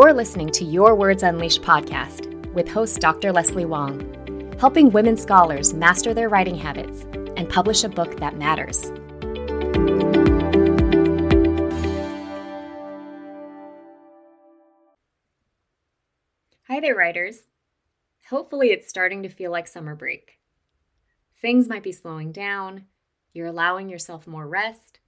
You're listening to Your Words Unleashed podcast with host Dr. Leslie Wang, helping women scholars master their writing habits and publish a book that matters. Hi there, writers. Hopefully, it's starting to feel like summer break. Things might be slowing down, you're allowing yourself more rest,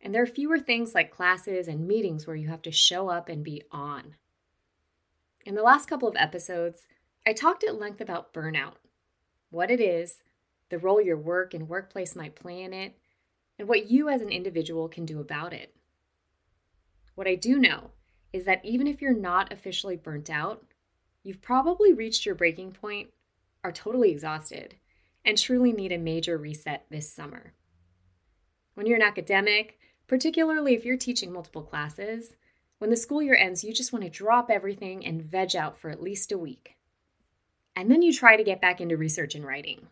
and there are fewer things like classes and meetings where you have to show up and be on. In the last couple of episodes, I talked at length about burnout, what it is, the role your work and workplace might play in it, and what you as an individual can do about it. What I do know is that even if you're not officially burnt out, you've probably reached your breaking point, are totally exhausted, and truly need a major reset this summer. When you're an academic, particularly if you're teaching multiple classes, when the school year ends, you just want to drop everything and veg out for at least a week. And then you try to get back into research and writing.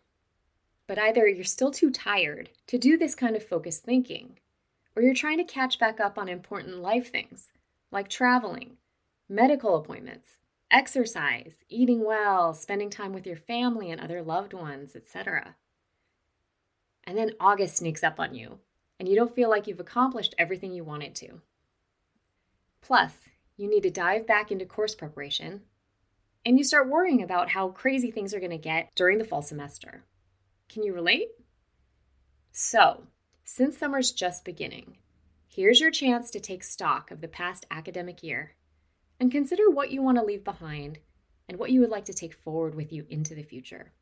But either you're still too tired to do this kind of focused thinking, or you're trying to catch back up on important life things like traveling, medical appointments, exercise, eating well, spending time with your family and other loved ones, etc. And then August sneaks up on you, and you don't feel like you've accomplished everything you wanted to. Plus, you need to dive back into course preparation, and you start worrying about how crazy things are going to get during the fall semester. Can you relate? So, since summer's just beginning, here's your chance to take stock of the past academic year and consider what you want to leave behind and what you would like to take forward with you into the future.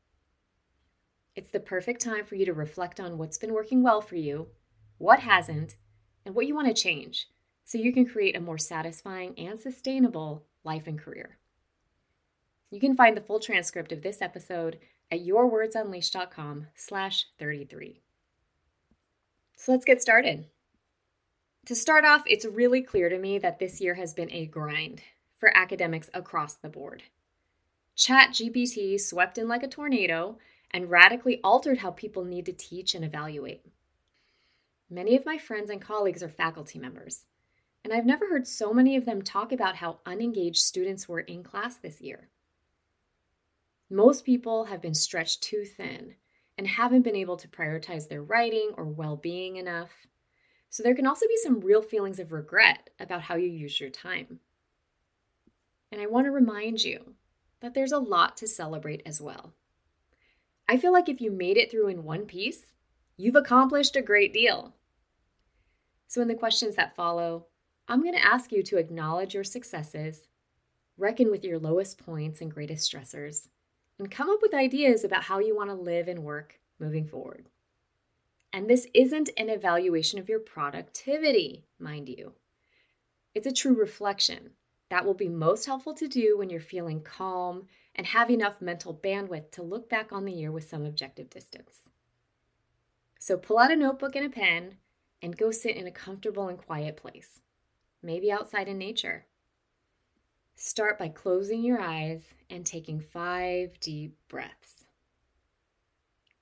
It's the perfect time for you to reflect on what's been working well for you, what hasn't, and what you want to change so you can create a more satisfying and sustainable life and career. You can find the full transcript of this episode at yourwordsunleashed.com slash 33. So let's get started. To start off, it's really clear to me that this year has been a grind for academics across the board. ChatGPT swept in like a tornado and radically altered how people need to teach and evaluate. Many of my friends and colleagues are faculty members, and I've never heard so many of them talk about how unengaged students were in class this year. Most people have been stretched too thin and haven't been able to prioritize their writing or well being enough. So there can also be some real feelings of regret about how you use your time. And I want to remind you that there's a lot to celebrate as well. I feel like if you made it through in one piece, you've accomplished a great deal. So, in the questions that follow, I'm going to ask you to acknowledge your successes, reckon with your lowest points and greatest stressors, and come up with ideas about how you want to live and work moving forward. And this isn't an evaluation of your productivity, mind you. It's a true reflection that will be most helpful to do when you're feeling calm and have enough mental bandwidth to look back on the year with some objective distance. So pull out a notebook and a pen and go sit in a comfortable and quiet place, maybe outside in nature. Start by closing your eyes and taking five deep breaths.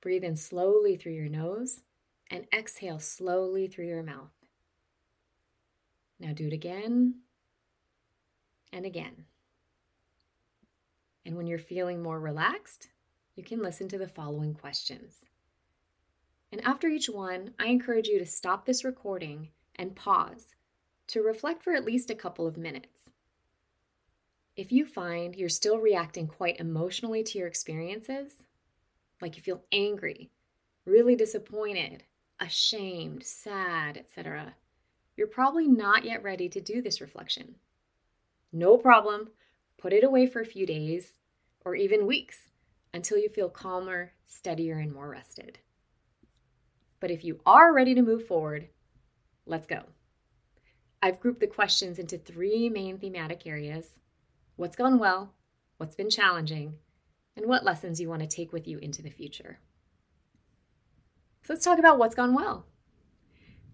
Breathe in slowly through your nose and exhale slowly through your mouth. Now do it again and again. And when you're feeling more relaxed, you can listen to the following questions. And after each one, I encourage you to stop this recording and pause to reflect for at least a couple of minutes. If you find you're still reacting quite emotionally to your experiences, like you feel angry, really disappointed, ashamed, sad, etc., you're probably not yet ready to do this reflection. No problem. Put it away for a few days or even weeks until you feel calmer, steadier, and more rested. But if you are ready to move forward, let's go. I've grouped the questions into three main thematic areas what's gone well, what's been challenging, and what lessons you want to take with you into the future. So let's talk about what's gone well.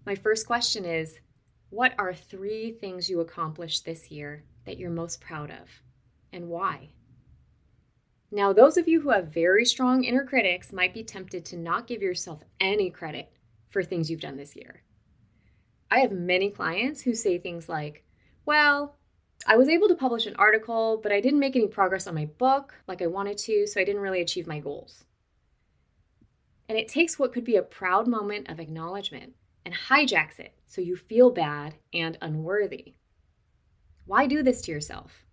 My first question is What are three things you accomplished this year that you're most proud of, and why? Now, those of you who have very strong inner critics might be tempted to not give yourself any credit for things you've done this year. I have many clients who say things like, Well, I was able to publish an article, but I didn't make any progress on my book like I wanted to, so I didn't really achieve my goals. And it takes what could be a proud moment of acknowledgement and hijacks it so you feel bad and unworthy. Why do this to yourself?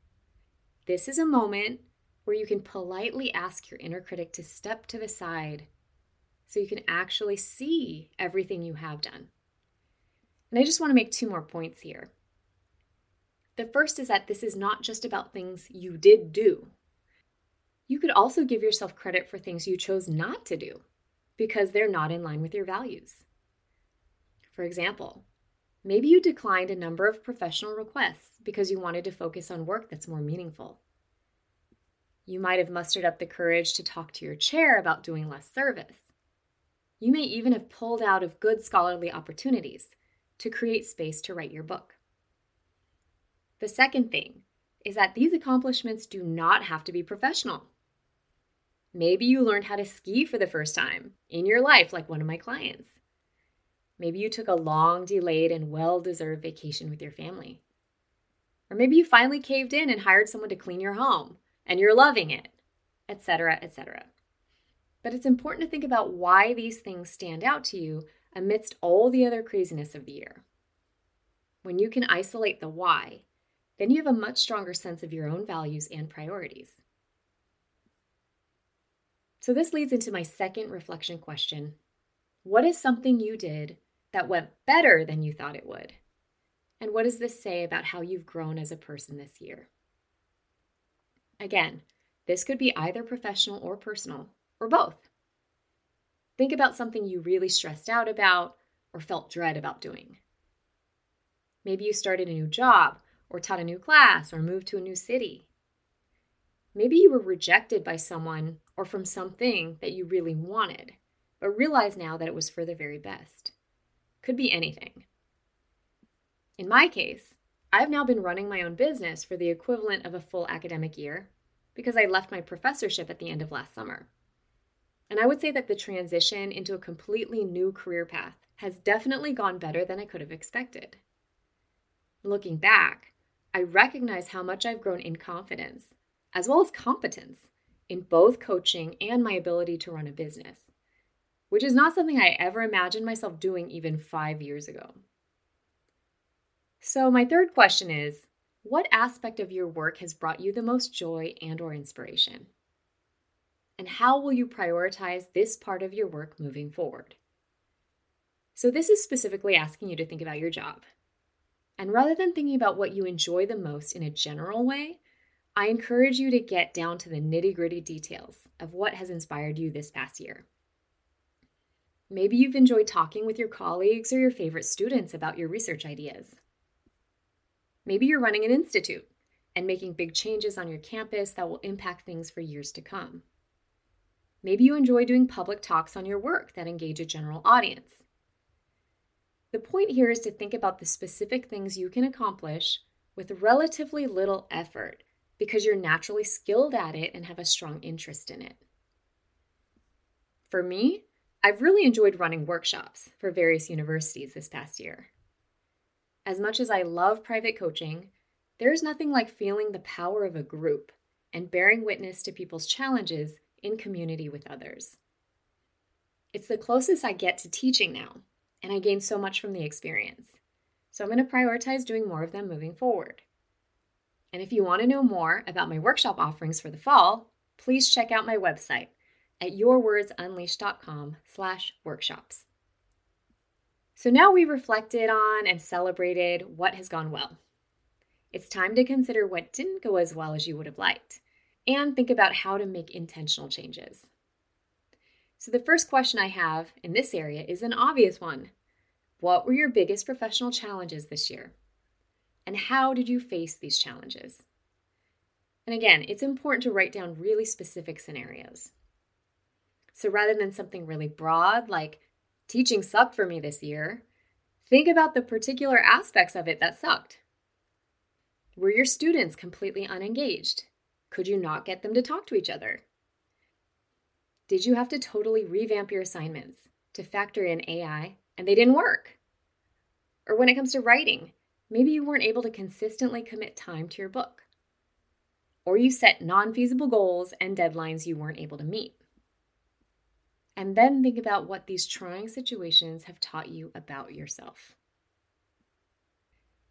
This is a moment where you can politely ask your inner critic to step to the side so you can actually see everything you have done. And I just want to make two more points here. The first is that this is not just about things you did do. You could also give yourself credit for things you chose not to do because they're not in line with your values. For example, maybe you declined a number of professional requests because you wanted to focus on work that's more meaningful. You might have mustered up the courage to talk to your chair about doing less service. You may even have pulled out of good scholarly opportunities to create space to write your book. The second thing is that these accomplishments do not have to be professional. Maybe you learned how to ski for the first time in your life, like one of my clients. Maybe you took a long delayed and well deserved vacation with your family. Or maybe you finally caved in and hired someone to clean your home and you're loving it, etc., etc. But it's important to think about why these things stand out to you amidst all the other craziness of the year. When you can isolate the why, then you have a much stronger sense of your own values and priorities. So, this leads into my second reflection question What is something you did that went better than you thought it would? And what does this say about how you've grown as a person this year? Again, this could be either professional or personal, or both. Think about something you really stressed out about or felt dread about doing. Maybe you started a new job, or taught a new class, or moved to a new city. Maybe you were rejected by someone or from something that you really wanted, but realize now that it was for the very best. Could be anything. In my case, I've now been running my own business for the equivalent of a full academic year because I left my professorship at the end of last summer. And I would say that the transition into a completely new career path has definitely gone better than I could have expected. Looking back, I recognize how much I've grown in confidence, as well as competence, in both coaching and my ability to run a business, which is not something I ever imagined myself doing even five years ago. So, my third question is what aspect of your work has brought you the most joy and or inspiration? And how will you prioritize this part of your work moving forward? So, this is specifically asking you to think about your job. And rather than thinking about what you enjoy the most in a general way, I encourage you to get down to the nitty gritty details of what has inspired you this past year. Maybe you've enjoyed talking with your colleagues or your favorite students about your research ideas. Maybe you're running an institute and making big changes on your campus that will impact things for years to come. Maybe you enjoy doing public talks on your work that engage a general audience. The point here is to think about the specific things you can accomplish with relatively little effort because you're naturally skilled at it and have a strong interest in it. For me, I've really enjoyed running workshops for various universities this past year. As much as I love private coaching, there's nothing like feeling the power of a group and bearing witness to people's challenges in community with others. It's the closest I get to teaching now, and I gain so much from the experience. So I'm going to prioritize doing more of them moving forward. And if you want to know more about my workshop offerings for the fall, please check out my website at yourwordsunleashed.com/workshops. So now we've reflected on and celebrated what has gone well. It's time to consider what didn't go as well as you would have liked and think about how to make intentional changes. So, the first question I have in this area is an obvious one What were your biggest professional challenges this year? And how did you face these challenges? And again, it's important to write down really specific scenarios. So rather than something really broad like teaching sucked for me this year, think about the particular aspects of it that sucked. Were your students completely unengaged? Could you not get them to talk to each other? Did you have to totally revamp your assignments to factor in AI and they didn't work? Or when it comes to writing, maybe you weren't able to consistently commit time to your book. Or you set non feasible goals and deadlines you weren't able to meet. And then think about what these trying situations have taught you about yourself.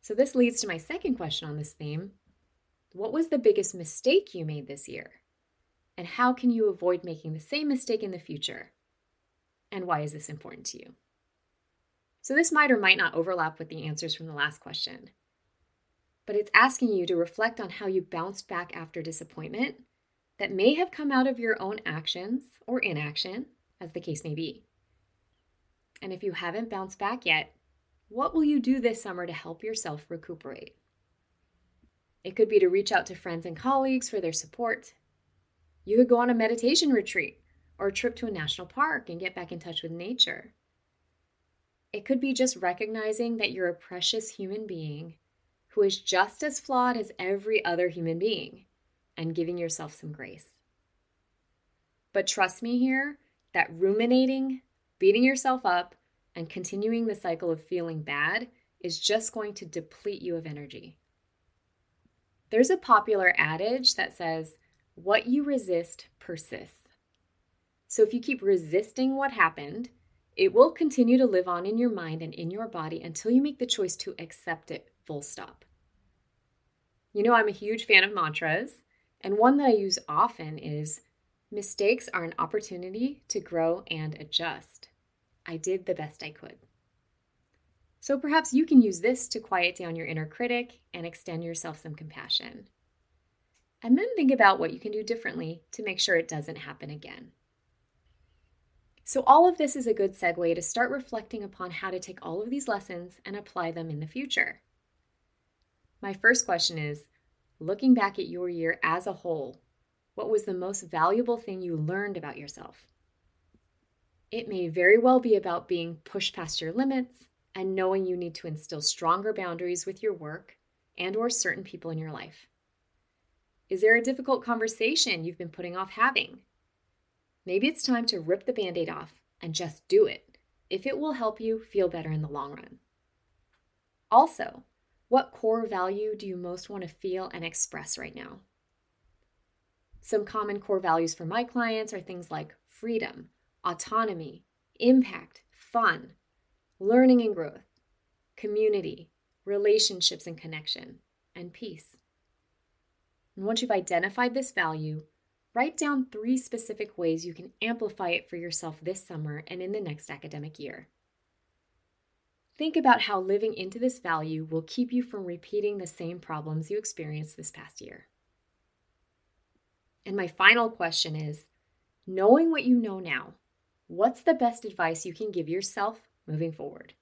So, this leads to my second question on this theme What was the biggest mistake you made this year? And how can you avoid making the same mistake in the future? And why is this important to you? So, this might or might not overlap with the answers from the last question. But it's asking you to reflect on how you bounced back after disappointment that may have come out of your own actions or inaction, as the case may be. And if you haven't bounced back yet, what will you do this summer to help yourself recuperate? It could be to reach out to friends and colleagues for their support you could go on a meditation retreat or a trip to a national park and get back in touch with nature. It could be just recognizing that you're a precious human being who is just as flawed as every other human being and giving yourself some grace. But trust me here that ruminating, beating yourself up, and continuing the cycle of feeling bad is just going to deplete you of energy. There's a popular adage that says, what you resist persists. So if you keep resisting what happened, it will continue to live on in your mind and in your body until you make the choice to accept it, full stop. You know, I'm a huge fan of mantras, and one that I use often is mistakes are an opportunity to grow and adjust. I did the best I could. So perhaps you can use this to quiet down your inner critic and extend yourself some compassion and then think about what you can do differently to make sure it doesn't happen again. So, all of this is a good segue to start reflecting upon how to take all of these lessons and apply them in the future. My first question is looking back at your year as a whole, what was the most valuable thing you learned about yourself? It may very well be about being pushed past your limits and knowing you need to instill stronger boundaries with your work and or certain people in your life. Is there a difficult conversation you've been putting off having? Maybe it's time to rip the band aid off and just do it if it will help you feel better in the long run. Also, what core value do you most want to feel and express right now? Some common core values for my clients are things like freedom, autonomy, impact, fun, learning and growth, community, relationships and connection, and peace. And once you've identified this value, write down three specific ways you can amplify it for yourself this summer and in the next academic year. Think about how living into this value will keep you from repeating the same problems you experienced this past year. And my final question is knowing what you know now, what's the best advice you can give yourself moving forward?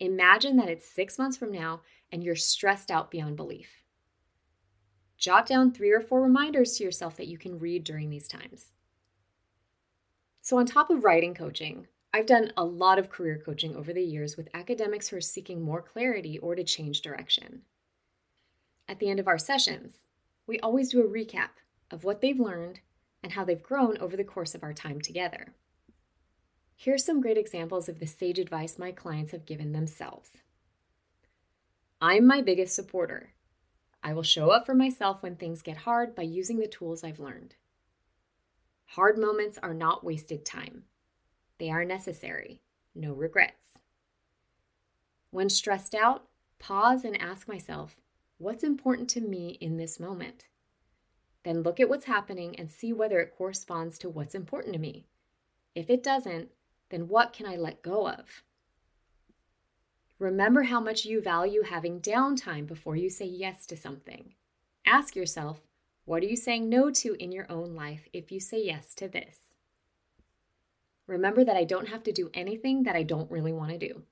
Imagine that it's six months from now and you're stressed out beyond belief jot down three or four reminders to yourself that you can read during these times. So, on top of writing coaching, I've done a lot of career coaching over the years with academics who are seeking more clarity or to change direction. At the end of our sessions, we always do a recap of what they've learned and how they've grown over the course of our time together. Here's some great examples of the sage advice my clients have given themselves. I'm my biggest supporter. I will show up for myself when things get hard by using the tools I've learned. Hard moments are not wasted time, they are necessary. No regrets. When stressed out, pause and ask myself, what's important to me in this moment? Then look at what's happening and see whether it corresponds to what's important to me. If it doesn't, then what can I let go of? Remember how much you value having downtime before you say yes to something. Ask yourself, what are you saying no to in your own life if you say yes to this? Remember that I don't have to do anything that I don't really want to do.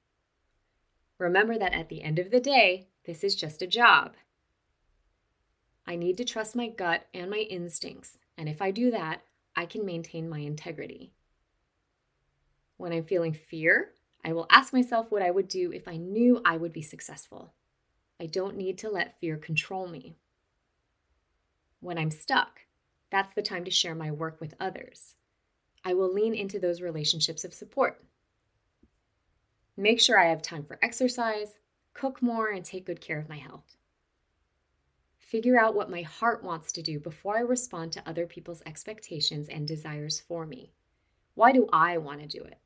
Remember that at the end of the day, this is just a job. I need to trust my gut and my instincts, and if I do that, I can maintain my integrity. When I'm feeling fear, I will ask myself what I would do if I knew I would be successful. I don't need to let fear control me. When I'm stuck, that's the time to share my work with others. I will lean into those relationships of support. Make sure I have time for exercise, cook more, and take good care of my health. Figure out what my heart wants to do before I respond to other people's expectations and desires for me. Why do I want to do it?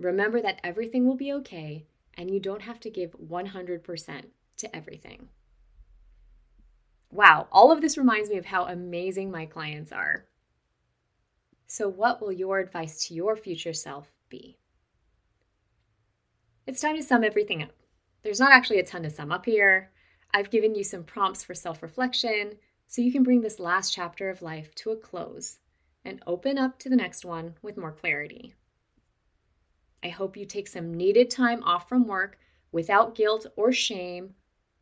Remember that everything will be okay and you don't have to give 100% to everything. Wow, all of this reminds me of how amazing my clients are. So, what will your advice to your future self be? It's time to sum everything up. There's not actually a ton to sum up here. I've given you some prompts for self reflection so you can bring this last chapter of life to a close and open up to the next one with more clarity. I hope you take some needed time off from work without guilt or shame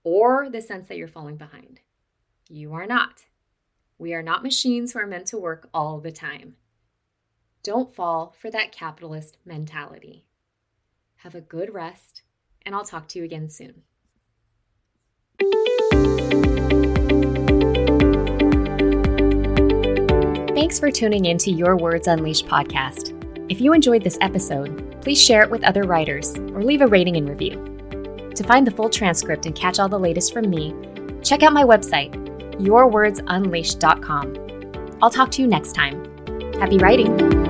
or the sense that you're falling behind. You are not. We are not machines who are meant to work all the time. Don't fall for that capitalist mentality. Have a good rest, and I'll talk to you again soon. Thanks for tuning in to Your Words Unleashed podcast. If you enjoyed this episode, please share it with other writers or leave a rating and review. To find the full transcript and catch all the latest from me, check out my website, yourwordsunleashed.com. I'll talk to you next time. Happy writing!